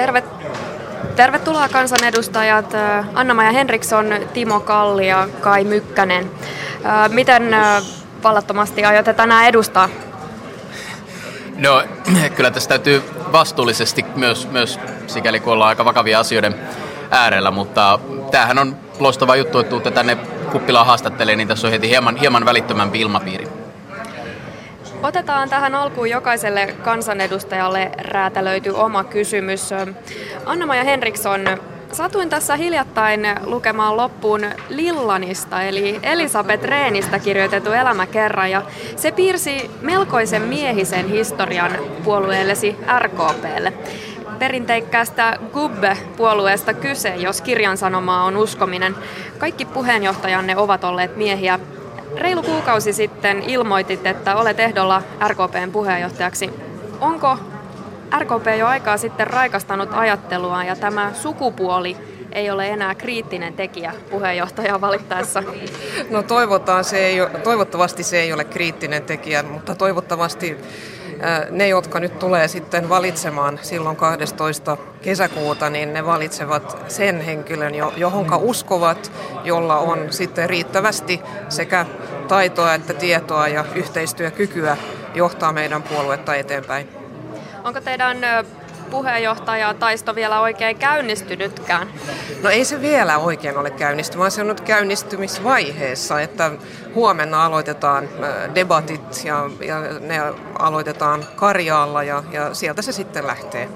Terve, tervetuloa kansanedustajat Anna-Maja Henriksson, Timo Kalli ja Kai Mykkänen. Miten vallattomasti aiotte tänään edustaa? No kyllä tässä täytyy vastuullisesti myös, myös sikäli kun ollaan aika vakavia asioiden äärellä, mutta tämähän on loistava juttu, että tänne kuppilaan haastattelee, niin tässä on heti hieman, hieman välittömämpi ilmapiiri. Otetaan tähän alkuun jokaiselle kansanedustajalle räätälöity oma kysymys. Anna-Maja Henriksson, Satuin tässä hiljattain lukemaan loppuun Lillanista, eli Elisabeth Reenistä kirjoitettu elämäkerran, ja se piirsi melkoisen miehisen historian puolueellesi RKPlle. Perinteikkäästä Gubbe-puolueesta kyse, jos kirjan sanomaa on uskominen. Kaikki puheenjohtajanne ovat olleet miehiä. Reilu kuukausi sitten ilmoitit, että olet ehdolla RKPn puheenjohtajaksi. Onko RKP jo aikaa sitten raikastanut ajattelua ja tämä sukupuoli ei ole enää kriittinen tekijä puheenjohtajaa valittaessa? No toivotaan se ei, toivottavasti se ei ole kriittinen tekijä, mutta toivottavasti ne, jotka nyt tulee sitten valitsemaan silloin 12. kesäkuuta, niin ne valitsevat sen henkilön, johonka uskovat, jolla on sitten riittävästi sekä taitoa että tietoa ja yhteistyökykyä johtaa meidän puoluetta eteenpäin. Onko teidän puheenjohtaja Taisto vielä oikein käynnistynytkään? No ei se vielä oikein ole käynnistynyt, vaan se on nyt käynnistymisvaiheessa, että huomenna aloitetaan debatit ja, ja ne aloitetaan Karjaalla ja, ja sieltä se sitten lähtee.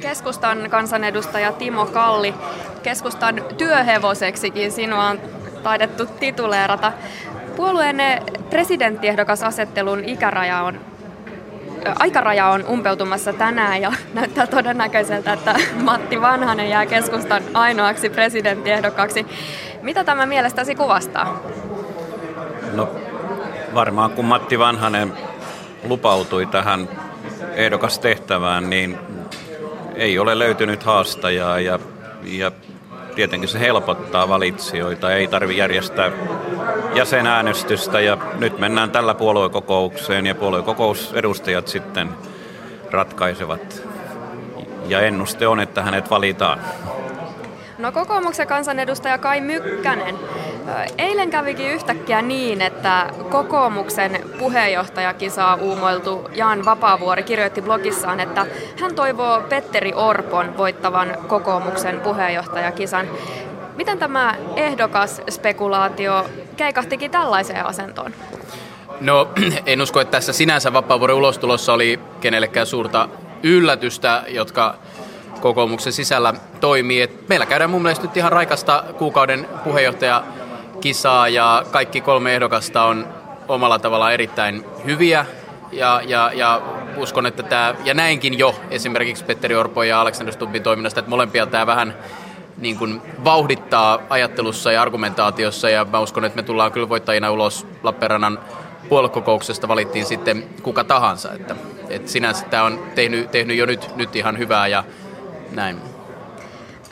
Keskustan kansanedustaja Timo Kalli, keskustan työhevoseksikin sinua on taidettu tituleerata. Puolueenne presidenttiehdokkasasettelun ikäraja on aikaraja on umpeutumassa tänään ja näyttää todennäköiseltä, että Matti Vanhanen jää keskustan ainoaksi presidenttiehdokkaaksi. Mitä tämä mielestäsi kuvastaa? No varmaan kun Matti Vanhanen lupautui tähän ehdokastehtävään, niin ei ole löytynyt haastajaa ja, ja tietenkin se helpottaa valitsijoita. Ei tarvi järjestää jäsenäänestystä ja nyt mennään tällä puoluekokoukseen ja puoluekokousedustajat sitten ratkaisevat. Ja ennuste on, että hänet valitaan. No kokoomuksen kansanedustaja Kai Mykkänen. Eilen kävikin yhtäkkiä niin, että kokoomuksen puheenjohtajakisaa uumoiltu Jan Vapaavuori kirjoitti blogissaan, että hän toivoo Petteri Orpon voittavan kokoomuksen puheenjohtajakisan. Miten tämä ehdokas spekulaatio keikahtikin tällaiseen asentoon? No en usko, että tässä sinänsä Vapaavuoren ulostulossa oli kenellekään suurta yllätystä, jotka kokoomuksen sisällä toimii. Et meillä käydään mun mielestä nyt ihan raikasta kuukauden puheenjohtajakisaa ja kaikki kolme ehdokasta on omalla tavalla erittäin hyviä ja, ja, ja uskon, että tämä, ja näinkin jo esimerkiksi Petteri Orpo ja Aleksander Stubbin toiminnasta, että molempia tämä vähän niin kuin vauhdittaa ajattelussa ja argumentaatiossa ja mä uskon, että me tullaan kyllä voittajina ulos Lappeenrannan puoluekokouksesta valittiin sitten kuka tahansa. Että, että sinänsä tämä on tehnyt, tehnyt jo nyt, nyt ihan hyvää ja näin.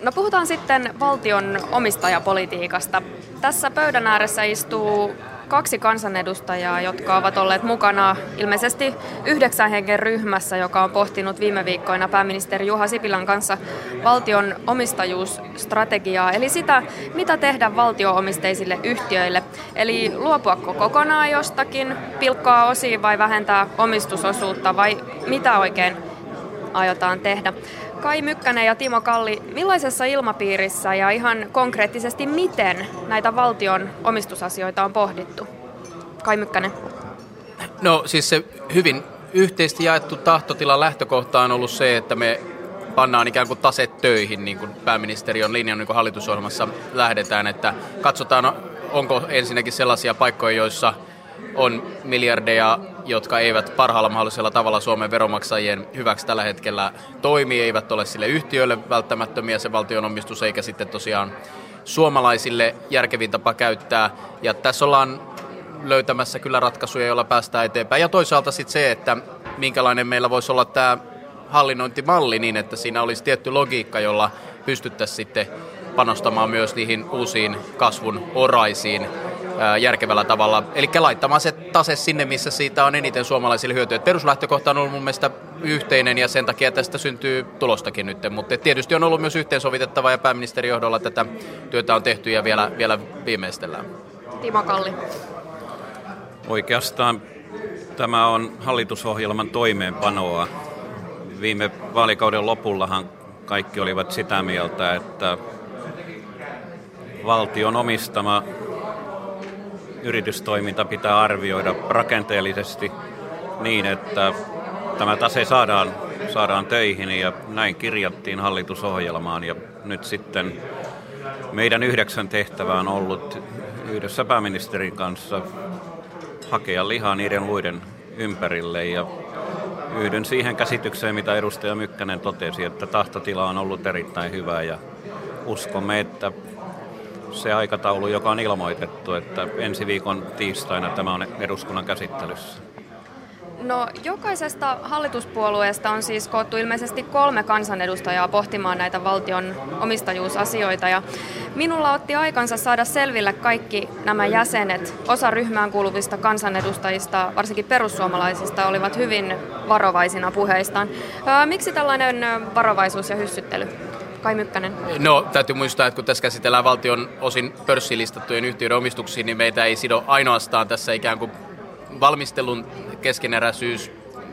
No puhutaan sitten valtion omistajapolitiikasta. Tässä pöydän ääressä istuu kaksi kansanedustajaa, jotka ovat olleet mukana ilmeisesti yhdeksän hengen ryhmässä, joka on pohtinut viime viikkoina pääministeri Juha Sipilän kanssa valtion omistajuusstrategiaa, eli sitä, mitä tehdä valtioomisteisille yhtiöille. Eli luopuako kokonaan jostakin, pilkkoa osiin vai vähentää omistusosuutta vai mitä oikein aiotaan tehdä. Kai Mykkänen ja Timo Kalli, millaisessa ilmapiirissä ja ihan konkreettisesti miten näitä valtion omistusasioita on pohdittu? Kai Mykkänen. No siis se hyvin yhteisesti jaettu tahtotila lähtökohta on ollut se, että me pannaan ikään kuin taset töihin, niin kuin pääministeri on niin kuin hallitusohjelmassa lähdetään, että katsotaan, onko ensinnäkin sellaisia paikkoja, joissa on miljardeja, jotka eivät parhaalla mahdollisella tavalla Suomen veromaksajien hyväksi tällä hetkellä toimi, eivät ole sille yhtiöille välttämättömiä se valtion omistus, eikä sitten tosiaan suomalaisille järkevin tapa käyttää. Ja tässä ollaan löytämässä kyllä ratkaisuja, joilla päästään eteenpäin. Ja toisaalta sitten se, että minkälainen meillä voisi olla tämä hallinnointimalli niin, että siinä olisi tietty logiikka, jolla pystyttäisiin sitten panostamaan myös niihin uusiin kasvun oraisiin järkevällä tavalla. Eli laittamaan se tase sinne, missä siitä on eniten suomalaisille hyötyä. Peruslähtökohta on ollut mun mielestä yhteinen ja sen takia tästä syntyy tulostakin nyt. Mutta tietysti on ollut myös yhteensovitettava ja pääministerin johdolla tätä työtä on tehty ja vielä, vielä viimeistellään. Timo Kalli. Oikeastaan tämä on hallitusohjelman toimeenpanoa. Viime vaalikauden lopullahan kaikki olivat sitä mieltä, että valtion omistama yritystoiminta pitää arvioida rakenteellisesti niin, että tämä tase saadaan, saadaan töihin ja näin kirjattiin hallitusohjelmaan. Ja nyt sitten meidän yhdeksän tehtävä on ollut yhdessä pääministerin kanssa hakea lihaa niiden luiden ympärille. Ja yhdyn siihen käsitykseen, mitä edustaja Mykkänen totesi, että tahtotila on ollut erittäin hyvä. Ja uskomme, että se aikataulu, joka on ilmoitettu, että ensi viikon tiistaina tämä on eduskunnan käsittelyssä. No, jokaisesta hallituspuolueesta on siis koottu ilmeisesti kolme kansanedustajaa pohtimaan näitä valtion omistajuusasioita. Ja minulla otti aikansa saada selville kaikki nämä jäsenet. Osa ryhmään kuuluvista kansanedustajista, varsinkin perussuomalaisista, olivat hyvin varovaisina puheistaan. Miksi tällainen varovaisuus ja hyssyttely? Kai Mykkänen? No, täytyy muistaa, että kun tässä käsitellään valtion osin pörssilistattujen yhtiöiden omistuksia, niin meitä ei sido ainoastaan tässä ikään kuin valmistelun keskeneräisyys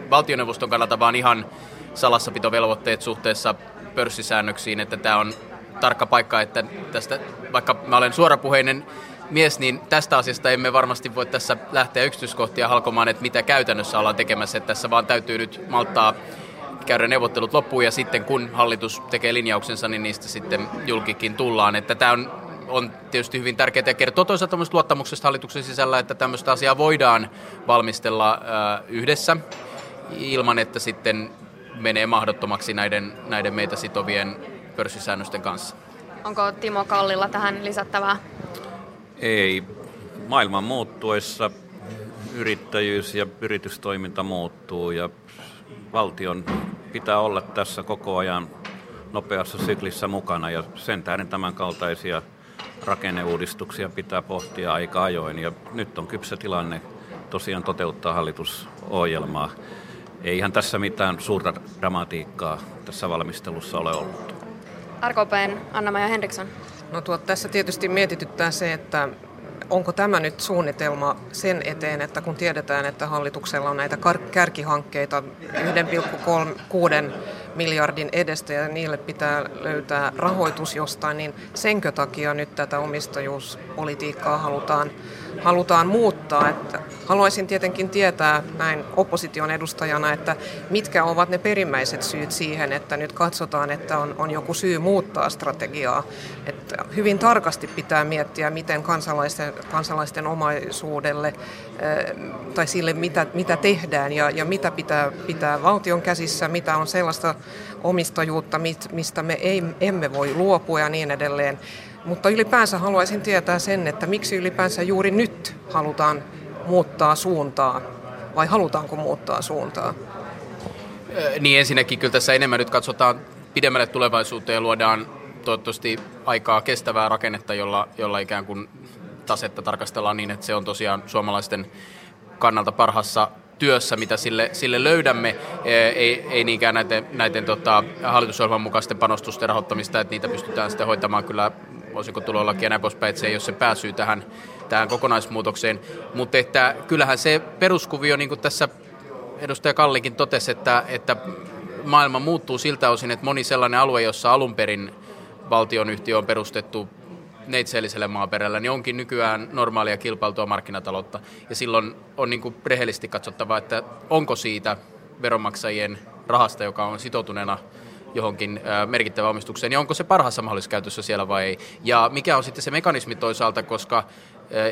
valtioneuvoston kannalta, vaan ihan salassapitovelvoitteet suhteessa pörssisäännöksiin, että tämä on tarkka paikka, että tästä, vaikka mä olen suorapuheinen mies, niin tästä asiasta emme varmasti voi tässä lähteä yksityiskohtia halkomaan, että mitä käytännössä ollaan tekemässä, että tässä vaan täytyy nyt malttaa käydä neuvottelut loppuun ja sitten kun hallitus tekee linjauksensa, niin niistä sitten julkikin tullaan. Että tämä on, on tietysti hyvin tärkeää ja kertoo toisaalta myös luottamuksesta hallituksen sisällä, että tämmöistä asiaa voidaan valmistella äh, yhdessä ilman, että sitten menee mahdottomaksi näiden, näiden meitä sitovien pörssisäännösten kanssa. Onko Timo Kallilla tähän lisättävää? Ei. Maailman muuttuessa yrittäjyys ja yritystoiminta muuttuu ja valtion pitää olla tässä koko ajan nopeassa syklissä mukana ja sen tähden tämän kaltaisia rakenneuudistuksia pitää pohtia aika ajoin ja nyt on kypsä tilanne tosiaan toteuttaa hallitusohjelmaa. Ei ihan tässä mitään suurta dramatiikkaa tässä valmistelussa ole ollut. RKPn Anna-Maja Henriksson. No tuo, tässä tietysti mietityttää se, että onko tämä nyt suunnitelma sen eteen, että kun tiedetään, että hallituksella on näitä kärkihankkeita 1,6 miljardin edestä ja niille pitää löytää rahoitus jostain, niin senkö takia nyt tätä omistajuuspolitiikkaa halutaan, halutaan muuttaa. Että haluaisin tietenkin tietää näin opposition edustajana, että mitkä ovat ne perimmäiset syyt siihen, että nyt katsotaan, että on, on joku syy muuttaa strategiaa. Että hyvin tarkasti pitää miettiä, miten kansalaisten, kansalaisten omaisuudelle eh, tai sille, mitä, mitä tehdään ja, ja mitä pitää pitää valtion käsissä, mitä on sellaista omistajuutta, mistä me ei, emme voi luopua ja niin edelleen. Mutta ylipäänsä haluaisin tietää sen, että miksi ylipäänsä juuri nyt halutaan muuttaa suuntaa, vai halutaanko muuttaa suuntaa? Niin ensinnäkin kyllä tässä enemmän nyt katsotaan pidemmälle tulevaisuuteen ja luodaan toivottavasti aikaa kestävää rakennetta, jolla, jolla ikään kuin tasetta tarkastellaan niin, että se on tosiaan suomalaisten kannalta parhassa työssä, mitä sille, sille löydämme, ei, ei niinkään näiden, näiden tota, hallitusohjelman mukaisten panostusten rahoittamista, että niitä pystytään sitten hoitamaan kyllä osinkotulollakin ja näin poispäin, että se ei ole se pääsy tähän, tähän kokonaismuutokseen. Mutta että kyllähän se peruskuvio, niin kuin tässä edustaja Kallikin totesi, että, että maailma muuttuu siltä osin, että moni sellainen alue, jossa alun perin valtionyhtiö on perustettu neitseelliselle maaperällä, niin onkin nykyään normaalia kilpailtua markkinataloutta. Ja silloin on niin kuin rehellisesti katsottava, että onko siitä veronmaksajien rahasta, joka on sitoutuneena johonkin merkittävään omistukseen, niin onko se parhaassa mahdollisessa käytössä siellä vai ei. Ja mikä on sitten se mekanismi toisaalta, koska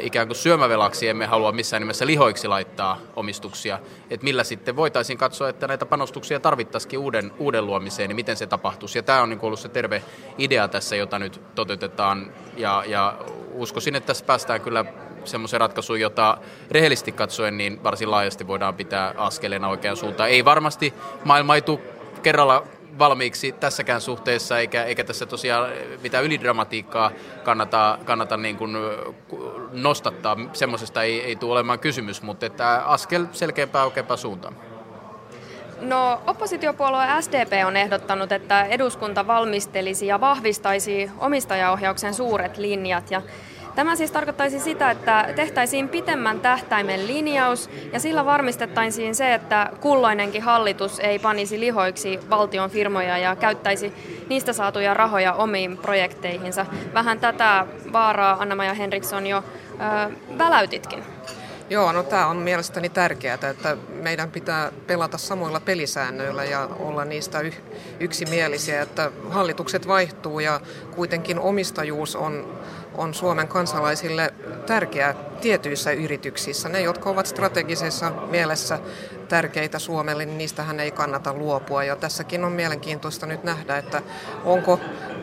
ikään kuin syömävelaksi emme halua missään nimessä lihoiksi laittaa omistuksia, että millä sitten voitaisiin katsoa, että näitä panostuksia tarvittaisikin uuden, uuden luomiseen, niin miten se tapahtuisi. Ja tämä on niin ollut se terve idea tässä, jota nyt toteutetaan, ja, ja uskoisin, että tässä päästään kyllä semmoisen ratkaisun, jota rehellisesti katsoen niin varsin laajasti voidaan pitää askeleena oikeaan suuntaan. Ei varmasti maailma ei tule kerralla valmiiksi tässäkään suhteessa, eikä, eikä tässä tosiaan mitään ylidramatiikkaa kannata, kannata niin kuin nostattaa. Semmoisesta ei, ei tule olemaan kysymys, mutta että askel selkeämpää oikeampaa suuntaan. No, oppositiopuolue SDP on ehdottanut, että eduskunta valmistelisi ja vahvistaisi omistajaohjauksen suuret linjat. Ja Tämä siis tarkoittaisi sitä, että tehtäisiin pitemmän tähtäimen linjaus ja sillä varmistettaisiin se, että kulloinenkin hallitus ei panisi lihoiksi valtion firmoja ja käyttäisi niistä saatuja rahoja omiin projekteihinsa. Vähän tätä vaaraa Anna-Maja Henriksson jo ö, väläytitkin. Joo, no tämä on mielestäni tärkeää, että meidän pitää pelata samoilla pelisäännöillä ja olla niistä yksimielisiä, että hallitukset vaihtuu ja kuitenkin omistajuus on on Suomen kansalaisille tärkeä tietyissä yrityksissä. Ne, jotka ovat strategisessa mielessä tärkeitä Suomelle, niin niistähän ei kannata luopua. Ja tässäkin on mielenkiintoista nyt nähdä, että onko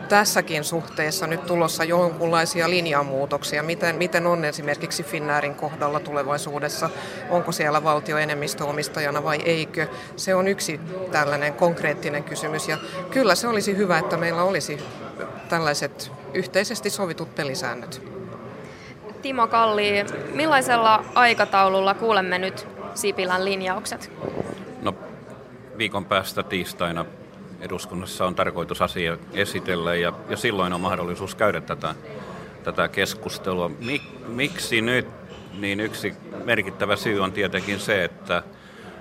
tässäkin suhteessa nyt tulossa jonkunlaisia linjamuutoksia. Miten, miten on esimerkiksi Finnairin kohdalla tulevaisuudessa? Onko siellä valtio enemmistöomistajana vai eikö? Se on yksi tällainen konkreettinen kysymys. Ja kyllä se olisi hyvä, että meillä olisi tällaiset yhteisesti sovitut pelisäännöt. Timo Kalli, millaisella aikataululla kuulemme nyt Sipilän linjaukset? No, viikon päästä tiistaina eduskunnassa on tarkoitus asia esitellä ja, ja silloin on mahdollisuus käydä tätä, tätä keskustelua. Mik, miksi nyt? Niin yksi merkittävä syy on tietenkin se, että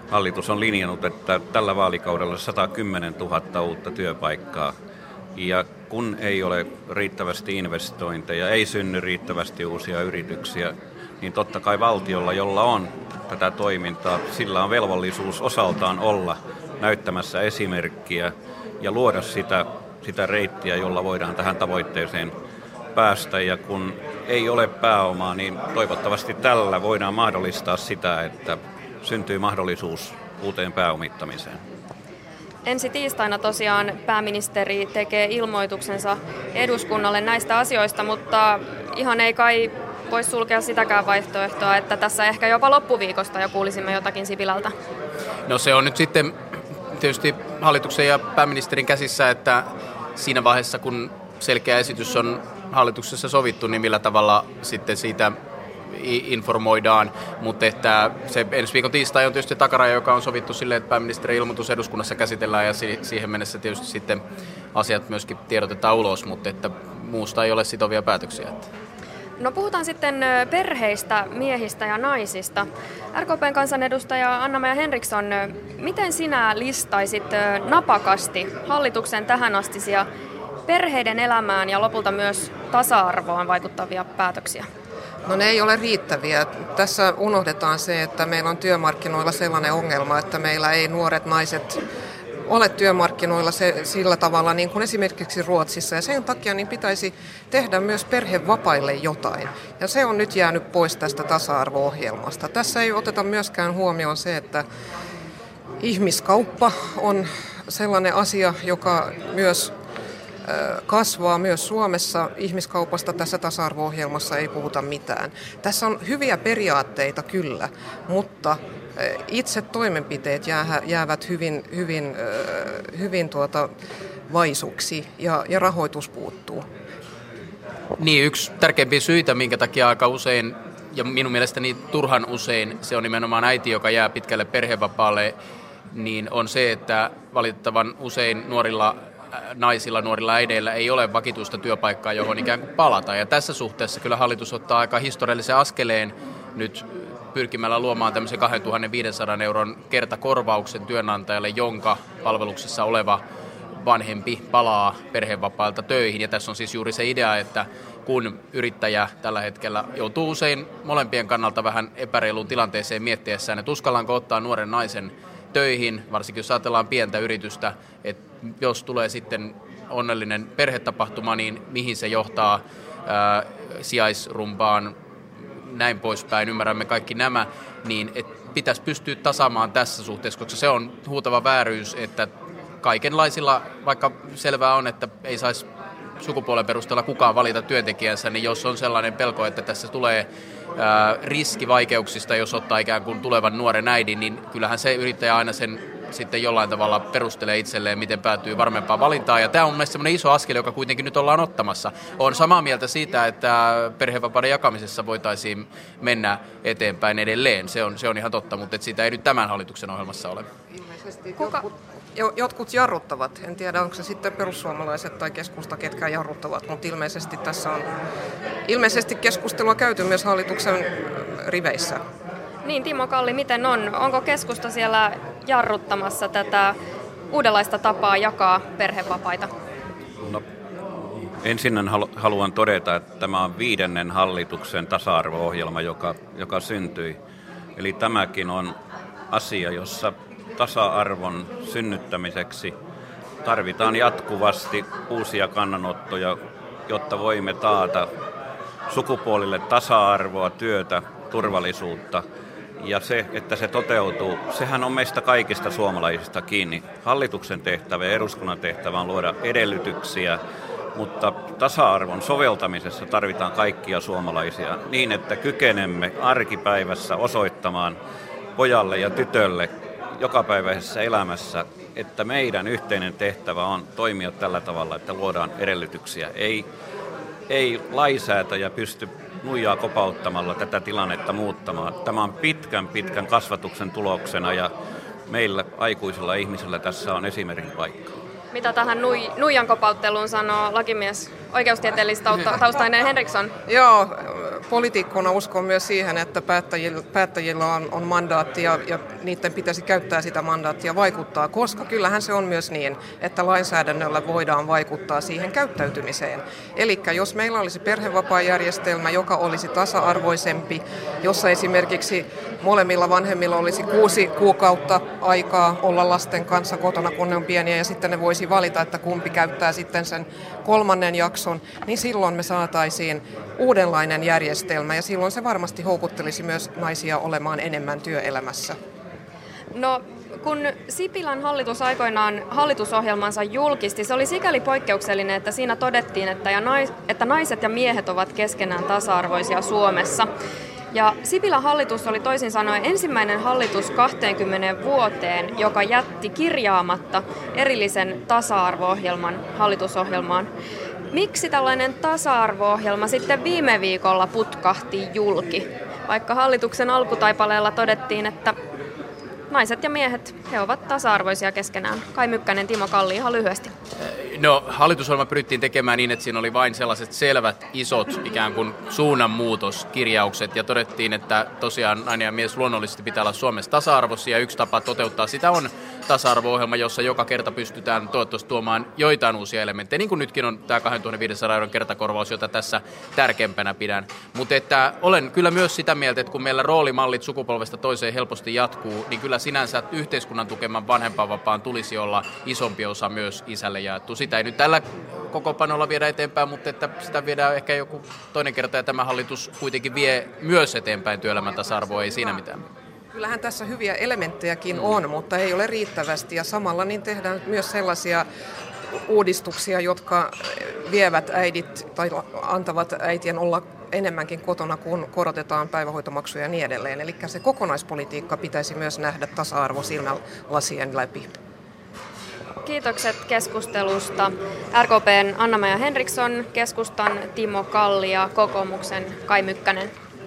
hallitus on linjannut, että tällä vaalikaudella 110 000 uutta työpaikkaa – ja kun ei ole riittävästi investointeja, ei synny riittävästi uusia yrityksiä, niin totta kai valtiolla, jolla on tätä toimintaa, sillä on velvollisuus osaltaan olla näyttämässä esimerkkiä ja luoda sitä, sitä reittiä, jolla voidaan tähän tavoitteeseen päästä. Ja kun ei ole pääomaa, niin toivottavasti tällä voidaan mahdollistaa sitä, että syntyy mahdollisuus uuteen pääomittamiseen. Ensi tiistaina tosiaan pääministeri tekee ilmoituksensa eduskunnalle näistä asioista, mutta ihan ei kai voisi sulkea sitäkään vaihtoehtoa, että tässä ehkä jopa loppuviikosta jo kuulisimme jotakin Sipilältä. No se on nyt sitten tietysti hallituksen ja pääministerin käsissä, että siinä vaiheessa kun selkeä esitys on hallituksessa sovittu, niin millä tavalla sitten siitä informoidaan, mutta että se ensi viikon tiistai on tietysti takaraja, joka on sovittu sille, että pääministerin ilmoitus eduskunnassa käsitellään ja siihen mennessä tietysti sitten asiat myöskin tiedotetaan ulos, mutta että muusta ei ole sitovia päätöksiä. No puhutaan sitten perheistä, miehistä ja naisista. RKPn kansanedustaja Anna-Maja Henriksson, miten sinä listaisit napakasti hallituksen tähänastisia perheiden elämään ja lopulta myös tasa-arvoon vaikuttavia päätöksiä? No ne ei ole riittäviä. Tässä unohdetaan se, että meillä on työmarkkinoilla sellainen ongelma, että meillä ei nuoret naiset ole työmarkkinoilla se, sillä tavalla niin kuin esimerkiksi Ruotsissa. Ja sen takia niin pitäisi tehdä myös perhevapaille jotain. Ja se on nyt jäänyt pois tästä tasa-arvo-ohjelmasta. Tässä ei oteta myöskään huomioon se, että ihmiskauppa on sellainen asia, joka myös kasvaa myös Suomessa. Ihmiskaupasta tässä tasa-arvo-ohjelmassa ei puhuta mitään. Tässä on hyviä periaatteita kyllä, mutta itse toimenpiteet jäävät hyvin, hyvin, hyvin tuota vaisuksi ja, ja rahoitus puuttuu. Niin, yksi tärkeimpiä syitä, minkä takia aika usein, ja minun mielestäni turhan usein, se on nimenomaan äiti, joka jää pitkälle perhevapaalle, niin on se, että valitettavan usein nuorilla naisilla, nuorilla äideillä ei ole vakituista työpaikkaa, johon ikään kuin palata. Ja tässä suhteessa kyllä hallitus ottaa aika historiallisen askeleen nyt pyrkimällä luomaan tämmöisen 2500 euron kertakorvauksen työnantajalle, jonka palveluksessa oleva vanhempi palaa perhevapailta töihin. Ja tässä on siis juuri se idea, että kun yrittäjä tällä hetkellä joutuu usein molempien kannalta vähän epäreiluun tilanteeseen miettiessään, että uskallanko ottaa nuoren naisen töihin, varsinkin jos ajatellaan pientä yritystä, että jos tulee sitten onnellinen perhetapahtuma, niin mihin se johtaa ää, sijaisrumpaan, näin poispäin, ymmärrämme kaikki nämä, niin et pitäisi pystyä tasaamaan tässä suhteessa, koska se on huutava vääryys, että kaikenlaisilla, vaikka selvää on, että ei saisi sukupuolen perusteella kukaan valita työntekijänsä, niin jos on sellainen pelko, että tässä tulee ää, riski vaikeuksista, jos ottaa ikään kuin tulevan nuoren äidin, niin kyllähän se yrittäjä aina sen sitten jollain tavalla perustelee itselleen, miten päätyy varmempaan valintaan. Ja tämä on mielestäni sellainen iso askel, joka kuitenkin nyt ollaan ottamassa. On samaa mieltä siitä, että perhevapauden jakamisessa voitaisiin mennä eteenpäin edelleen. Se on, se on ihan totta, mutta siitä ei nyt tämän hallituksen ohjelmassa ole. Kuka? Jotkut, jotkut jarruttavat. En tiedä, onko se sitten perussuomalaiset tai keskusta, ketkä jarruttavat, mutta ilmeisesti tässä on ilmeisesti keskustelua käyty myös hallituksen riveissä. Niin, Timo Kalli, miten on? Onko keskusta siellä jarruttamassa tätä uudenlaista tapaa jakaa perhevapaita? No, ensin haluan todeta, että tämä on viidennen hallituksen tasa-arvo-ohjelma, joka, joka syntyi. Eli tämäkin on asia, jossa tasa-arvon synnyttämiseksi tarvitaan jatkuvasti uusia kannanottoja, jotta voimme taata sukupuolille tasa-arvoa, työtä, turvallisuutta – ja se, että se toteutuu, sehän on meistä kaikista suomalaisista kiinni. Hallituksen tehtävä ja eduskunnan tehtävä on luoda edellytyksiä, mutta tasa-arvon soveltamisessa tarvitaan kaikkia suomalaisia niin, että kykenemme arkipäivässä osoittamaan pojalle ja tytölle jokapäiväisessä elämässä, että meidän yhteinen tehtävä on toimia tällä tavalla, että luodaan edellytyksiä. Ei, ei lainsäätäjä pysty nuijaa kopauttamalla tätä tilannetta muuttamaan. Tämä on pitkän, pitkän kasvatuksen tuloksena ja meillä aikuisilla ihmisillä tässä on esimerkin paikka. Mitä tähän nui, nuijan kopautteluun sanoo lakimies, oikeustieteellistaustainen Henriksson? Joo, poliitikkona uskon myös siihen, että päättäjillä, päättäjillä on, on mandaatti ja, ja niiden pitäisi käyttää sitä mandaattia vaikuttaa, koska kyllähän se on myös niin, että lainsäädännöllä voidaan vaikuttaa siihen käyttäytymiseen. Eli jos meillä olisi perhevapaajärjestelmä, joka olisi tasa-arvoisempi, jossa esimerkiksi molemmilla vanhemmilla olisi kuusi kuukautta aikaa olla lasten kanssa kotona, kun ne on pieniä, ja sitten ne voisi valita, että kumpi käyttää sitten sen kolmannen jakson, niin silloin me saataisiin uudenlainen järjestelmä, ja silloin se varmasti houkuttelisi myös naisia olemaan enemmän työelämässä. No, kun Sipilän hallitus aikoinaan hallitusohjelmansa julkisti, se oli sikäli poikkeuksellinen, että siinä todettiin, että, ja nais, että naiset ja miehet ovat keskenään tasa-arvoisia Suomessa. Ja Sipilän hallitus oli toisin sanoen ensimmäinen hallitus 20 vuoteen, joka jätti kirjaamatta erillisen tasa-arvo-ohjelman hallitusohjelmaan. Miksi tällainen tasa-arvo-ohjelma sitten viime viikolla putkahti julki? Vaikka hallituksen alkutaipaleella todettiin, että naiset ja miehet, he ovat tasa-arvoisia keskenään. Kai Mykkänen, Timo Kalli ihan lyhyesti. No hallitusohjelma pyrittiin tekemään niin, että siinä oli vain sellaiset selvät, isot ikään kuin suunnanmuutoskirjaukset ja todettiin, että tosiaan nainen ja mies luonnollisesti pitää olla Suomessa tasa-arvoisia yksi tapa toteuttaa sitä on tasa-arvo-ohjelma, jossa joka kerta pystytään toivottavasti tuomaan joitain uusia elementtejä, niin kuin nytkin on tämä 2500 euron kertakorvaus, jota tässä tärkeimpänä pidän. Mutta että olen kyllä myös sitä mieltä, että kun meillä roolimallit sukupolvesta toiseen helposti jatkuu, niin kyllä sinänsä yhteiskunnan tukeman vanhempainvapaan tulisi olla isompi osa myös isälle jaettu. Sitä ei nyt tällä koko panolla viedä eteenpäin, mutta että sitä viedään ehkä joku toinen kerta ja tämä hallitus kuitenkin vie myös eteenpäin työelämän tasa-arvoa, ei siinä mitään. Kyllähän tässä hyviä elementtejäkin on, mutta ei ole riittävästi ja samalla niin tehdään myös sellaisia uudistuksia, jotka vievät äidit tai antavat äitien olla enemmänkin kotona, kun korotetaan päivähoitomaksuja ja niin edelleen. Eli se kokonaispolitiikka pitäisi myös nähdä tasa-arvo silmälasien läpi. Kiitokset keskustelusta. RKPn Anna-Maja Henriksson, keskustan Timo Kalli ja kokoomuksen Kai Mykkänen.